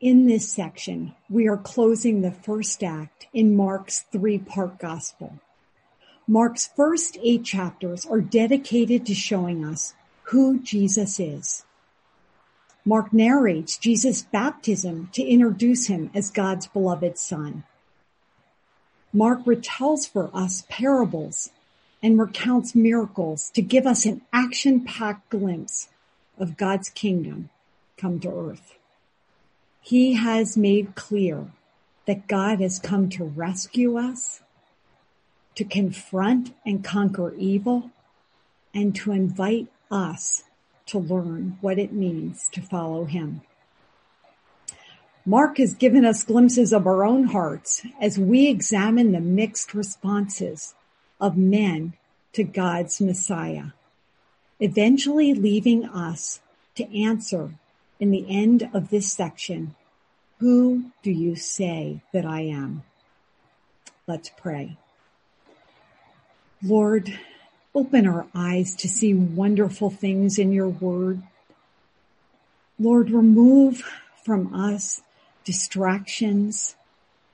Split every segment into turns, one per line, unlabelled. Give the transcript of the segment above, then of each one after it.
In this section, we are closing the first act in Mark's three-part gospel. Mark's first eight chapters are dedicated to showing us who Jesus is. Mark narrates Jesus' baptism to introduce him as God's beloved son. Mark retells for us parables and recounts miracles to give us an action-packed glimpse of God's kingdom come to earth. He has made clear that God has come to rescue us, to confront and conquer evil, and to invite us to learn what it means to follow him. Mark has given us glimpses of our own hearts as we examine the mixed responses of men to God's Messiah, eventually leaving us to answer in the end of this section, who do you say that I am? Let's pray. Lord, open our eyes to see wonderful things in your word. Lord, remove from us distractions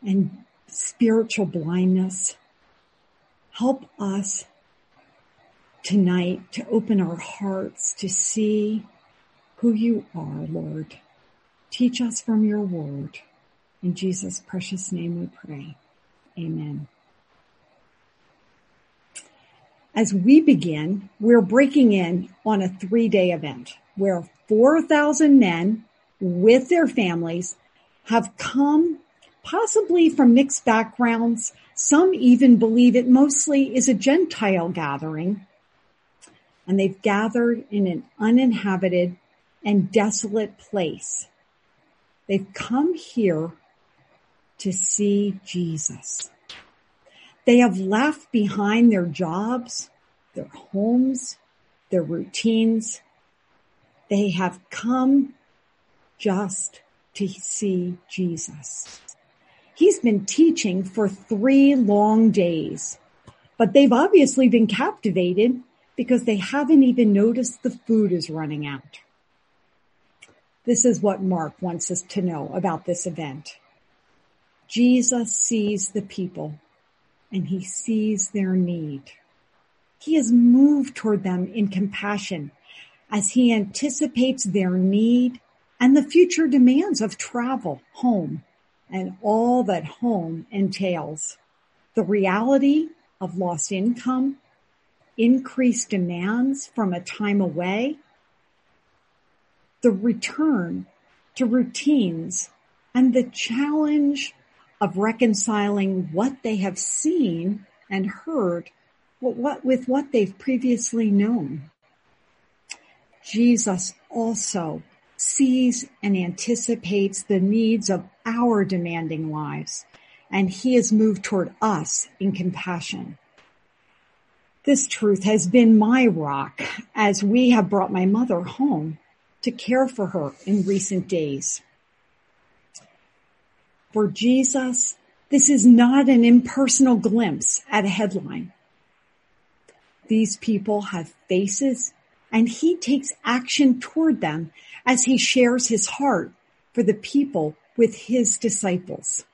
and spiritual blindness. Help us tonight to open our hearts to see who you are, Lord. Teach us from your word. In Jesus' precious name we pray. Amen. As we begin, we're breaking in on a three day event where 4,000 men with their families have come possibly from mixed backgrounds. Some even believe it mostly is a Gentile gathering. And they've gathered in an uninhabited and desolate place. They've come here to see Jesus. They have left behind their jobs, their homes, their routines. They have come just to see Jesus. He's been teaching for three long days, but they've obviously been captivated because they haven't even noticed the food is running out. This is what Mark wants us to know about this event. Jesus sees the people and he sees their need. He is moved toward them in compassion as he anticipates their need and the future demands of travel, home, and all that home entails. The reality of lost income, increased demands from a time away, the return to routines, and the challenge of reconciling what they have seen and heard with what they've previously known. Jesus also sees and anticipates the needs of our demanding lives, and he has moved toward us in compassion. This truth has been my rock as we have brought my mother home to care for her in recent days. For Jesus, this is not an impersonal glimpse at a headline. These people have faces and he takes action toward them as he shares his heart for the people with his disciples.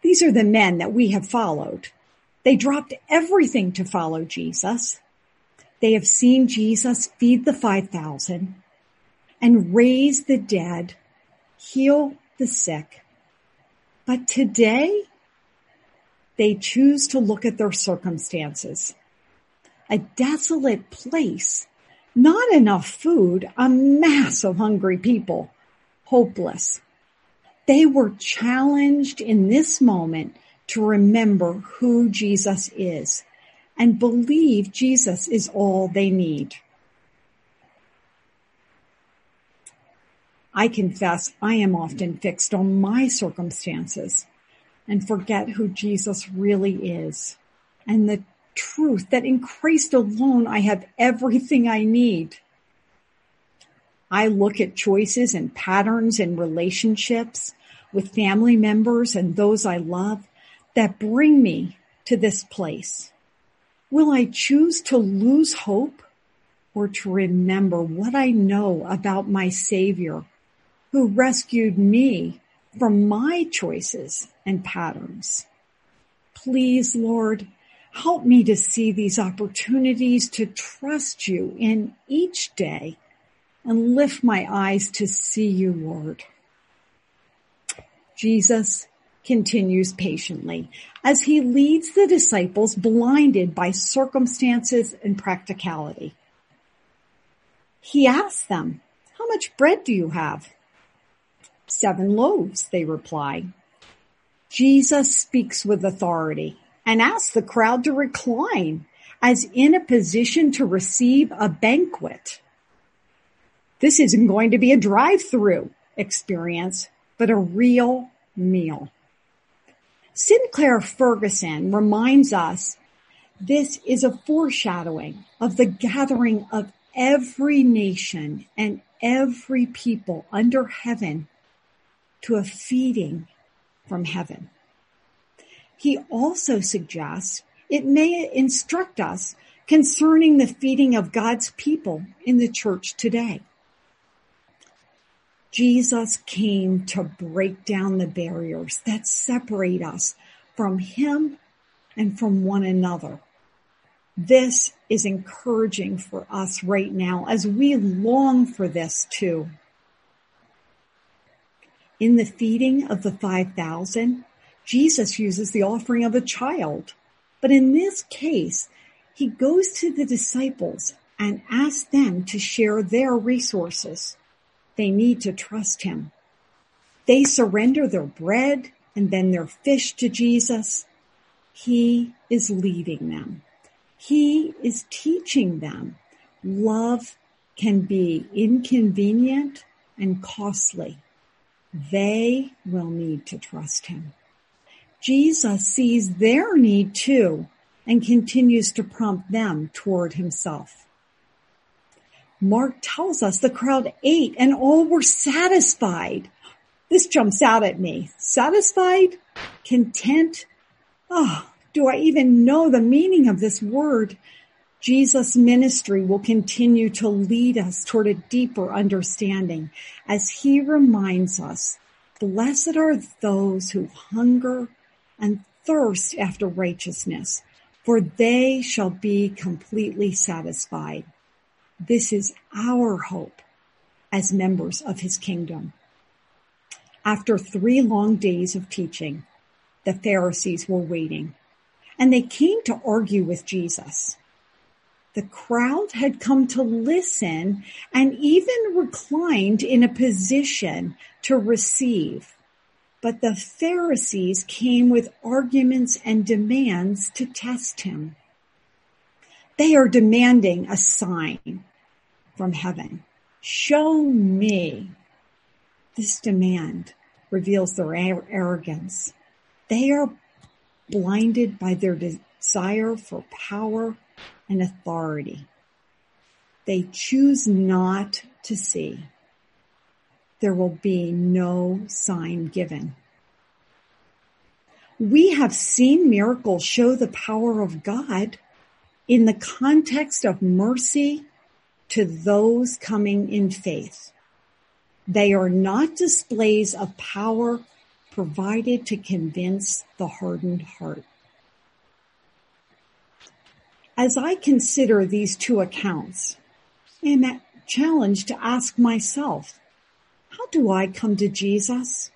These are the men that we have followed. They dropped everything to follow Jesus. They have seen Jesus feed the 5,000 and raise the dead, heal the sick. But today, they choose to look at their circumstances. A desolate place not enough food, a mass of hungry people, hopeless. They were challenged in this moment to remember who Jesus is and believe Jesus is all they need. I confess I am often fixed on my circumstances and forget who Jesus really is and the truth that in Christ alone I have everything I need. I look at choices and patterns and relationships with family members and those I love that bring me to this place. Will I choose to lose hope or to remember what I know about my Savior who rescued me from my choices and patterns. Please, Lord, help me to see these opportunities to trust you in each day and lift my eyes to see you, Lord. Jesus continues patiently as he leads the disciples blinded by circumstances and practicality. He asks them, how much bread do you have? Seven loaves, they reply. Jesus speaks with authority and asks the crowd to recline as in a position to receive a banquet. This isn't going to be a drive-through experience, but a real meal. Sinclair Ferguson reminds us this is a foreshadowing of the gathering of every nation and every people under heaven to a feeding from heaven. He also suggests it may instruct us concerning the feeding of God's people in the church today. Jesus came to break down the barriers that separate us from him and from one another. This is encouraging for us right now as we long for this too. In the feeding of the 5,000, Jesus uses the offering of a child. But in this case, he goes to the disciples and asks them to share their resources. They need to trust him. They surrender their bread and then their fish to Jesus. He is leading them. He is teaching them love can be inconvenient and costly. They will need to trust him. Jesus sees their need too and continues to prompt them toward himself. Mark tells us the crowd ate and all were satisfied. This jumps out at me. Satisfied? Content? Oh, do I even know the meaning of this word? Jesus' ministry will continue to lead us toward a deeper understanding as he reminds us, blessed are those who hunger and thirst after righteousness, for they shall be completely satisfied. This is our hope as members of his kingdom. After three long days of teaching, the Pharisees were waiting and they came to argue with Jesus. The crowd had come to listen and even reclined in a position to receive. But the Pharisees came with arguments and demands to test him. They are demanding a sign from heaven. Show me. This demand reveals their arrogance. They are blinded by their desire for power and authority. They choose not to see. There will be no sign given. We have seen miracles show the power of God in the context of mercy to those coming in faith. They are not displays of power provided to convince the hardened heart. As I consider these two accounts, I am challenged to ask myself, how do I come to Jesus?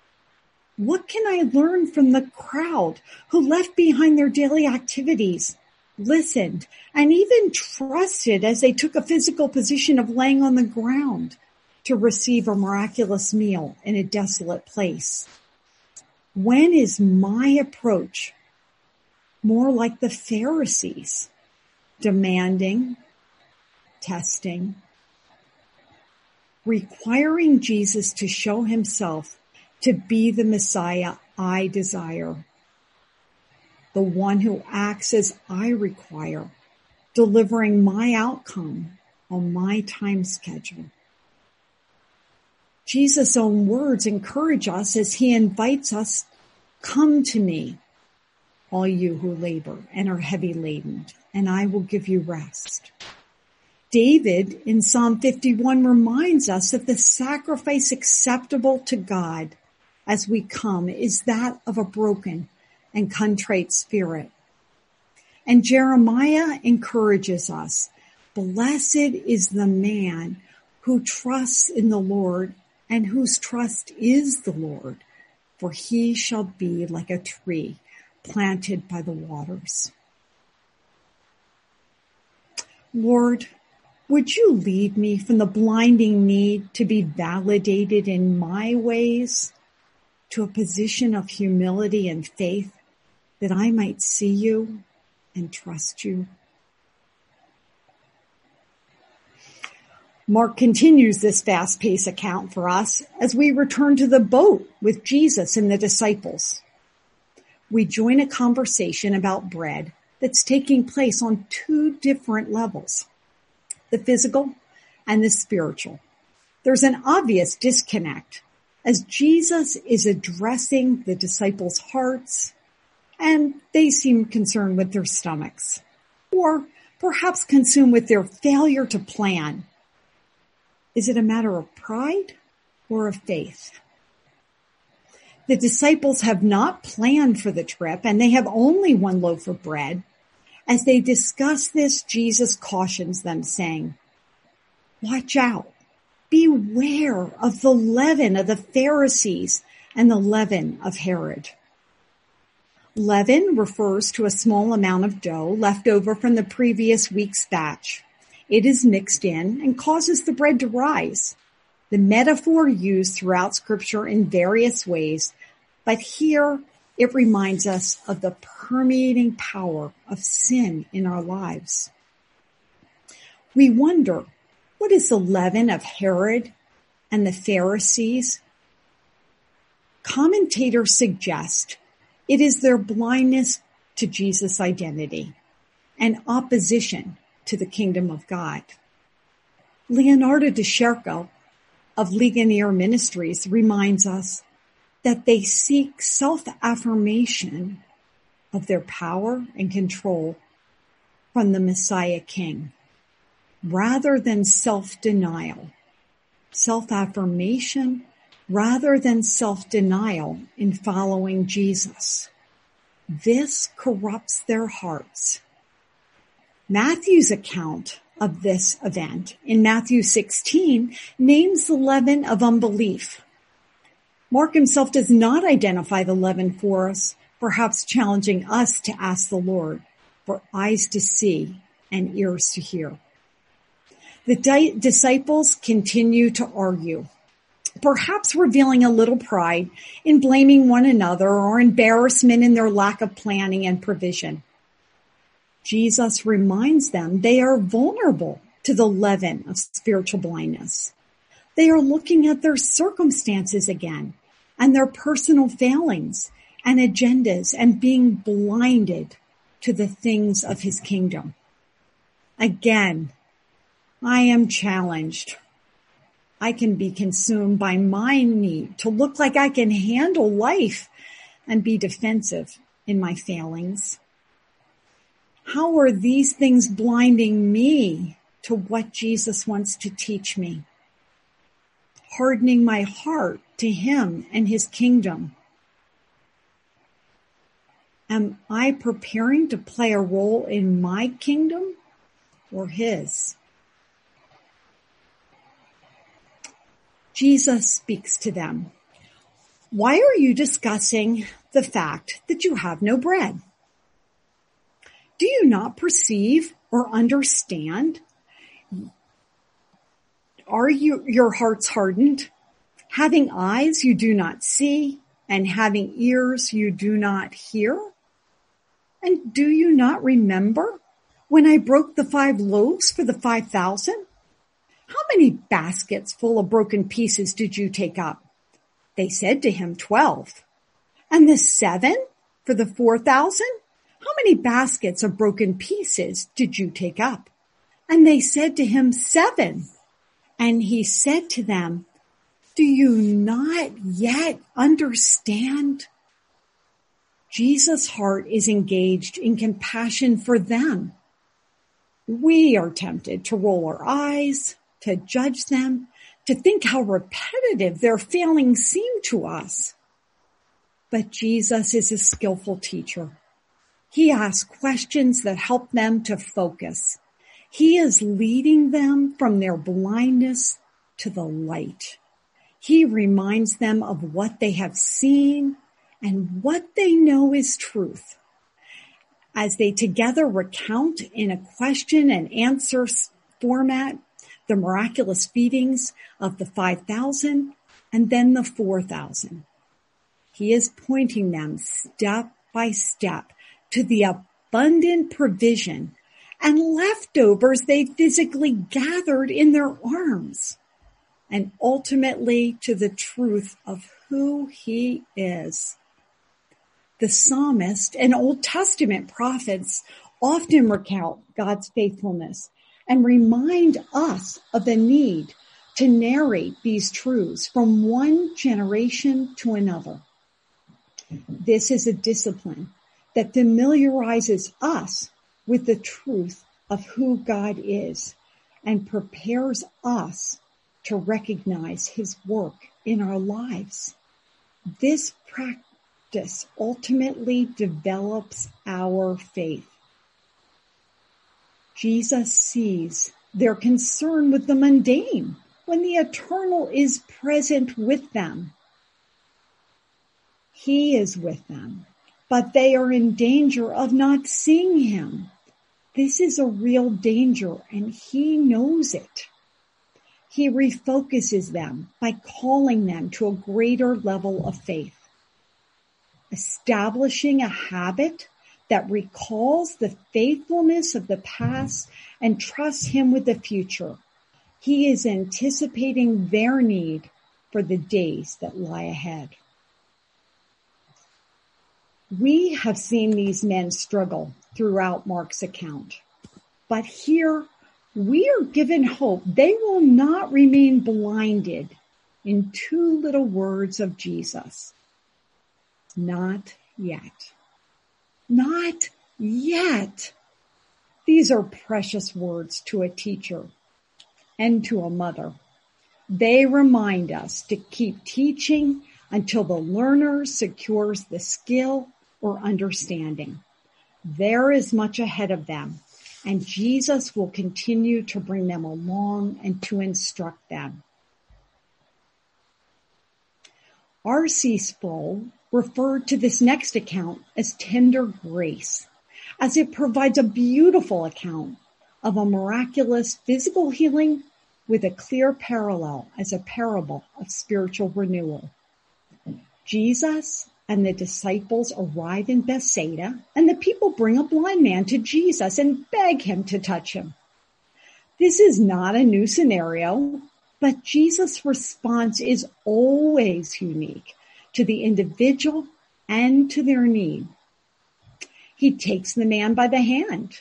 What can I learn from the crowd who left behind their daily activities listened, and even trusted as they took a physical position of laying on the ground to receive a miraculous meal in a desolate place. When is my approach more like the Pharisees, demanding, testing, requiring Jesus to show himself to be the Messiah I desire? The one who acts as I require, delivering my outcome on my time schedule. Jesus' own words encourage us as he invites us, come to me, all you who labor and are heavy laden, and I will give you rest. David in Psalm 51 reminds us that the sacrifice acceptable to God as we come is that of a broken and contrite spirit. And Jeremiah encourages us, blessed is the man who trusts in the Lord and whose trust is the Lord, for he shall be like a tree planted by the waters. Lord, would you lead me from the blinding need to be validated in my ways to a position of humility and faith that I might see you and trust you? Mark continues this fast paced account for us as we return to the boat with Jesus and the disciples. We join a conversation about bread that's taking place on two different levels, the physical and the spiritual. There's an obvious disconnect as Jesus is addressing the disciples' hearts and they seem concerned with their stomachs or perhaps consumed with their failure to plan is it a matter of pride or of faith? The disciples have not planned for the trip and they have only one loaf of bread. As they discuss this, Jesus cautions them saying, watch out. Beware of the leaven of the Pharisees and the leaven of Herod. Leaven refers to a small amount of dough left over from the previous week's batch. It is mixed in and causes the bread to rise. The metaphor used throughout scripture in various ways, but here it reminds us of the permeating power of sin in our lives. We wonder, what is the leaven of Herod and the Pharisees? Commentators suggest it is their blindness to Jesus' identity and opposition to the kingdom of God. Leonardo De Chirico of Ligonier Ministries reminds us that they seek self-affirmation of their power and control from the Messiah King rather than self-denial. Self-affirmation rather than self-denial in following Jesus. This corrupts their hearts Matthew's account of this event in Matthew 16 names the leaven of unbelief. Mark himself does not identify the leaven for us, perhaps challenging us to ask the Lord for eyes to see and ears to hear. The di- disciples continue to argue, perhaps revealing a little pride in blaming one another or embarrassment in their lack of planning and provision. Jesus reminds them they are vulnerable to the leaven of spiritual blindness. They are looking at their circumstances again and their personal failings and agendas and being blinded to the things of his kingdom. Again, I am challenged. I can be consumed by my need to look like I can handle life and be defensive in my failings. How are these things blinding me to what Jesus wants to teach me? Hardening my heart to him and his kingdom. Am I preparing to play a role in my kingdom or his? Jesus speaks to them. Why are you discussing the fact that you have no bread? Do you not perceive or understand? Are you, your hearts hardened? Having eyes you do not see and having ears you do not hear? And do you not remember when I broke the five loaves for the five thousand? How many baskets full of broken pieces did you take up? They said to him, twelve. And the seven for the four thousand? How many baskets of broken pieces did you take up? And they said to him, seven. And he said to them, do you not yet understand? Jesus' heart is engaged in compassion for them. We are tempted to roll our eyes, to judge them, to think how repetitive their failings seem to us. But Jesus is a skillful teacher. He asks questions that help them to focus. He is leading them from their blindness to the light. He reminds them of what they have seen and what they know is truth. As they together recount in a question and answer format the miraculous feedings of the 5,000 and then the 4,000. He is pointing them step by step to the abundant provision and leftovers they physically gathered in their arms and ultimately to the truth of who he is. The psalmist and Old Testament prophets often recount God's faithfulness and remind us of the need to narrate these truths from one generation to another. This is a discipline that familiarizes us with the truth of who God is and prepares us to recognize his work in our lives. This practice ultimately develops our faith. Jesus sees their concern with the mundane when the eternal is present with them. He is with them, but they are in danger of not seeing him. This is a real danger and he knows it. He refocuses them by calling them to a greater level of faith. Establishing a habit that recalls the faithfulness of the past and trusts him with the future. He is anticipating their need for the days that lie ahead. We have seen these men struggle throughout Mark's account, but here we are given hope. They will not remain blinded in two little words of Jesus. Not yet. Not yet. These are precious words to a teacher and to a mother. They remind us to keep teaching until the learner secures the skill or understanding. There is much ahead of them and Jesus will continue to bring them along and to instruct them. R.C. Sproul referred to this next account as tender grace, as it provides a beautiful account of a miraculous physical healing with a clear parallel as a parable of spiritual renewal. Jesus and the disciples arrive in Bethsaida and the people bring a blind man to Jesus and beg him to touch him. This is not a new scenario, but Jesus' response is always unique to the individual and to their need. He takes the man by the hand.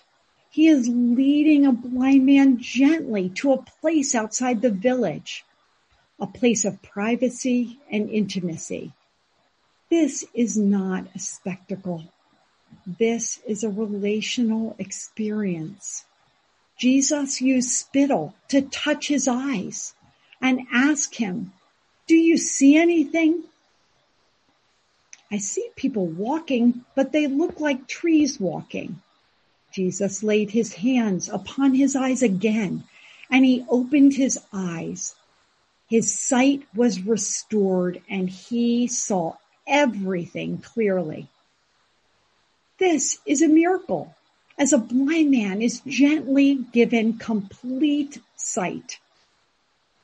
He is leading a blind man gently to a place outside the village, a place of privacy and intimacy this is not a spectacle. This is a relational experience. Jesus used spittle to touch his eyes and ask him, do you see anything? I see people walking, but they look like trees walking. Jesus laid his hands upon his eyes again and he opened his eyes. His sight was restored and he saw everything clearly. This is a miracle as a blind man is gently given complete sight.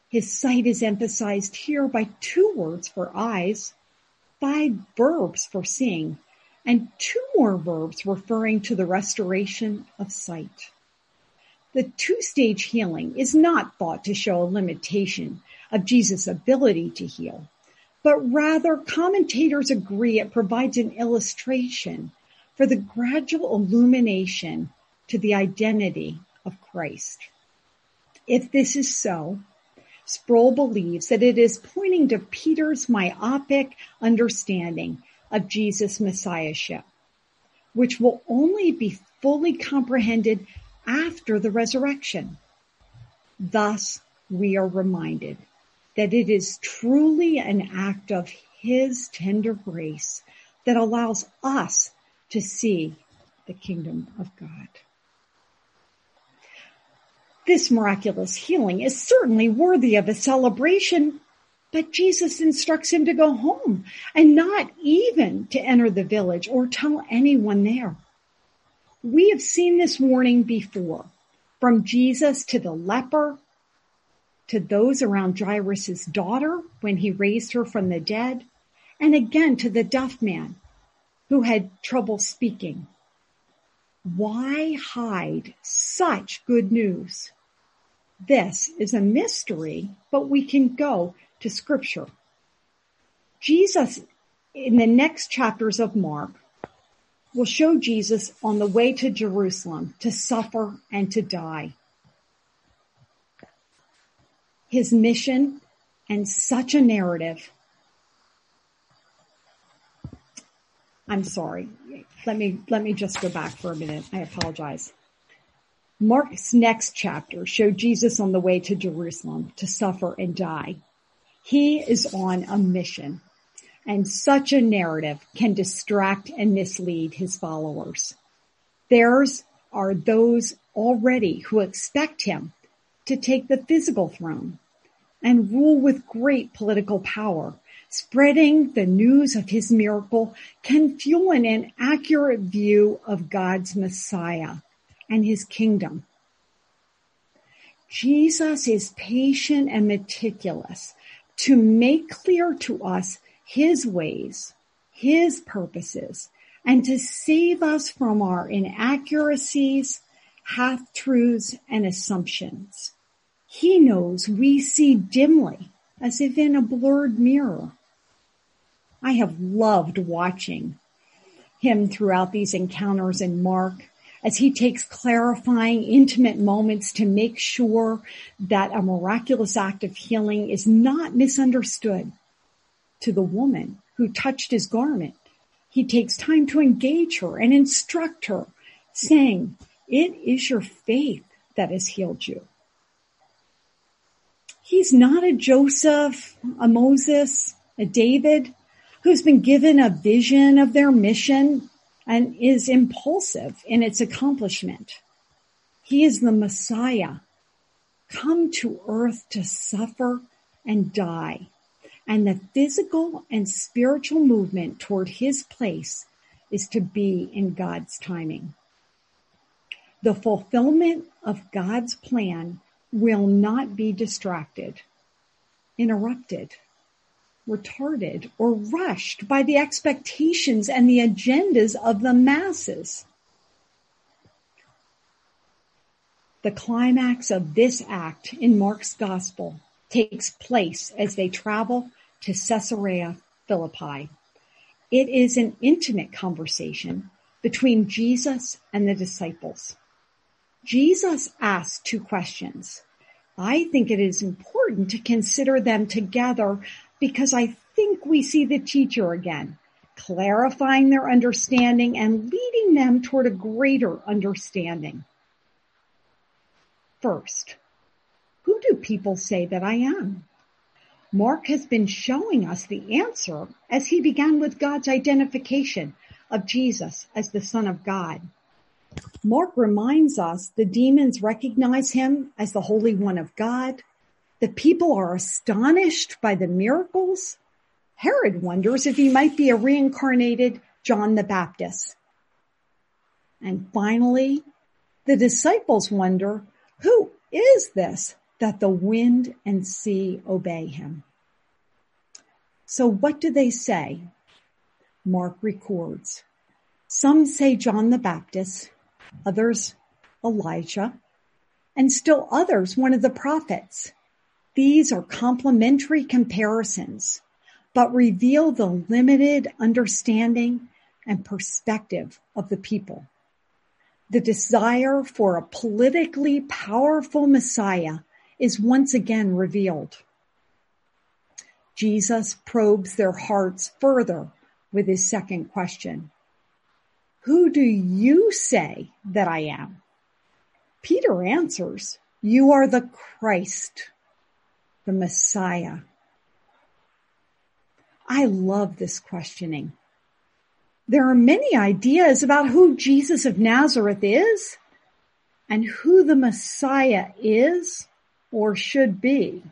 His sight is emphasized here by two words for eyes, five verbs for seeing, and two more verbs referring to the restoration of sight. The two-stage healing is not thought to show a limitation of Jesus' ability to heal, but rather commentators agree it provides an illustration for the gradual illumination to the identity of Christ. If this is so, Sproul believes that it is pointing to Peter's myopic understanding of Jesus' messiahship, which will only be fully comprehended after the resurrection. Thus, we are reminded that it is truly an act of His tender grace that allows us to see the kingdom of God. This miraculous healing is certainly worthy of a celebration, but Jesus instructs him to go home and not even to enter the village or tell anyone there. We have seen this warning before from Jesus to the leper, to those around Jairus' daughter when he raised her from the dead, and again to the deaf man who had trouble speaking. Why hide such good news? This is a mystery, but we can go to scripture. Jesus, in the next chapters of Mark, will show Jesus on the way to Jerusalem to suffer and to die. His mission and such a narrative. I'm sorry. Let me, let me just go back for a minute. I apologize. Mark's next chapter showed Jesus on the way to Jerusalem to suffer and die. He is on a mission and such a narrative can distract and mislead his followers. Theirs are those already who expect him to take the physical throne and rule with great political power. Spreading the news of his miracle can fuel an inaccurate view of God's Messiah and his kingdom. Jesus is patient and meticulous to make clear to us his ways, his purposes, and to save us from our inaccuracies, half-truths, and assumptions. He knows we see dimly as if in a blurred mirror. I have loved watching him throughout these encounters in Mark as he takes clarifying, intimate moments to make sure that a miraculous act of healing is not misunderstood. To the woman who touched his garment, he takes time to engage her and instruct her, saying, it is your faith that has healed you. He's not a Joseph, a Moses, a David who's been given a vision of their mission and is impulsive in its accomplishment. He is the Messiah, come to earth to suffer and die. And the physical and spiritual movement toward his place is to be in God's timing. The fulfillment of God's plan will not be distracted, interrupted, retarded or rushed by the expectations and the agendas of the masses. The climax of this act in Mark's gospel takes place as they travel to Caesarea Philippi. It is an intimate conversation between Jesus and the disciples. Jesus asks two questions. I think it is important to consider them together because I think we see the teacher again, clarifying their understanding and leading them toward a greater understanding. First, who do people say that I am? Mark has been showing us the answer as he began with God's identification of Jesus as the Son of God. Mark reminds us the demons recognize him as the Holy One of God, the people are astonished by the miracles. Herod wonders if he might be a reincarnated John the Baptist. And finally, the disciples wonder, who is this that the wind and sea obey him? So what do they say? Mark records. Some say John the Baptist, others Elijah, and still others one of the prophets. These are complimentary comparisons, but reveal the limited understanding and perspective of the people. The desire for a politically powerful Messiah is once again revealed. Jesus probes their hearts further with his second question. Who do you say that I am? Peter answers, you are the Christ, the Messiah. I love this questioning. There are many ideas about who Jesus of Nazareth is and who the Messiah is or should be.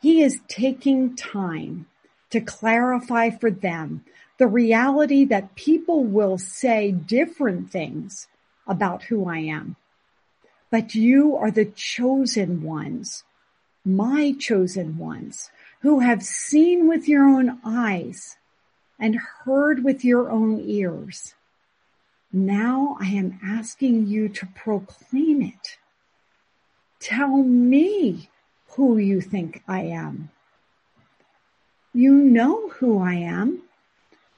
He is taking time to clarify for them the reality that people will say different things about who I am. But you are the chosen ones, my chosen ones, who have seen with your own eyes and heard with your own ears. Now I am asking you to proclaim it. Tell me who you think I am. You know who I am,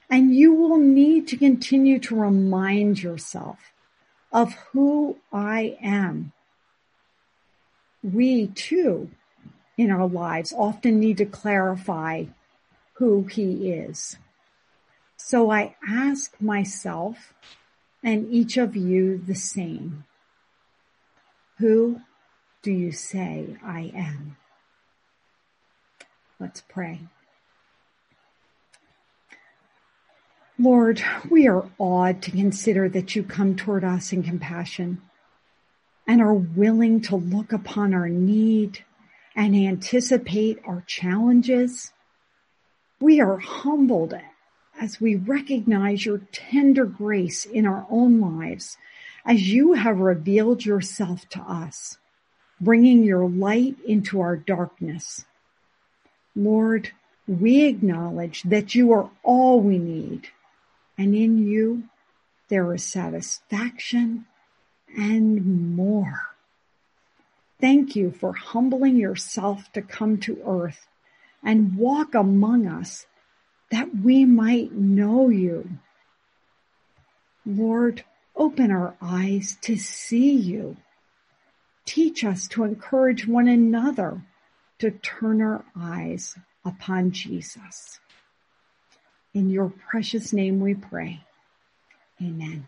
and you will need to continue to remind yourself of who I am. We too, in our lives, often need to clarify who He is. So I ask myself and each of you the same. Who do you say I am? Let's pray. Lord, we are awed to consider that you come toward us in compassion and are willing to look upon our need and anticipate our challenges. We are humbled as we recognize your tender grace in our own lives as you have revealed yourself to us, bringing your light into our darkness. Lord, we acknowledge that you are all we need and in you there is satisfaction and more. Thank you for humbling yourself to come to earth and walk among us that we might know you. Lord, open our eyes to see you. Teach us to encourage one another to turn our eyes upon Jesus. In your precious name we pray. Amen.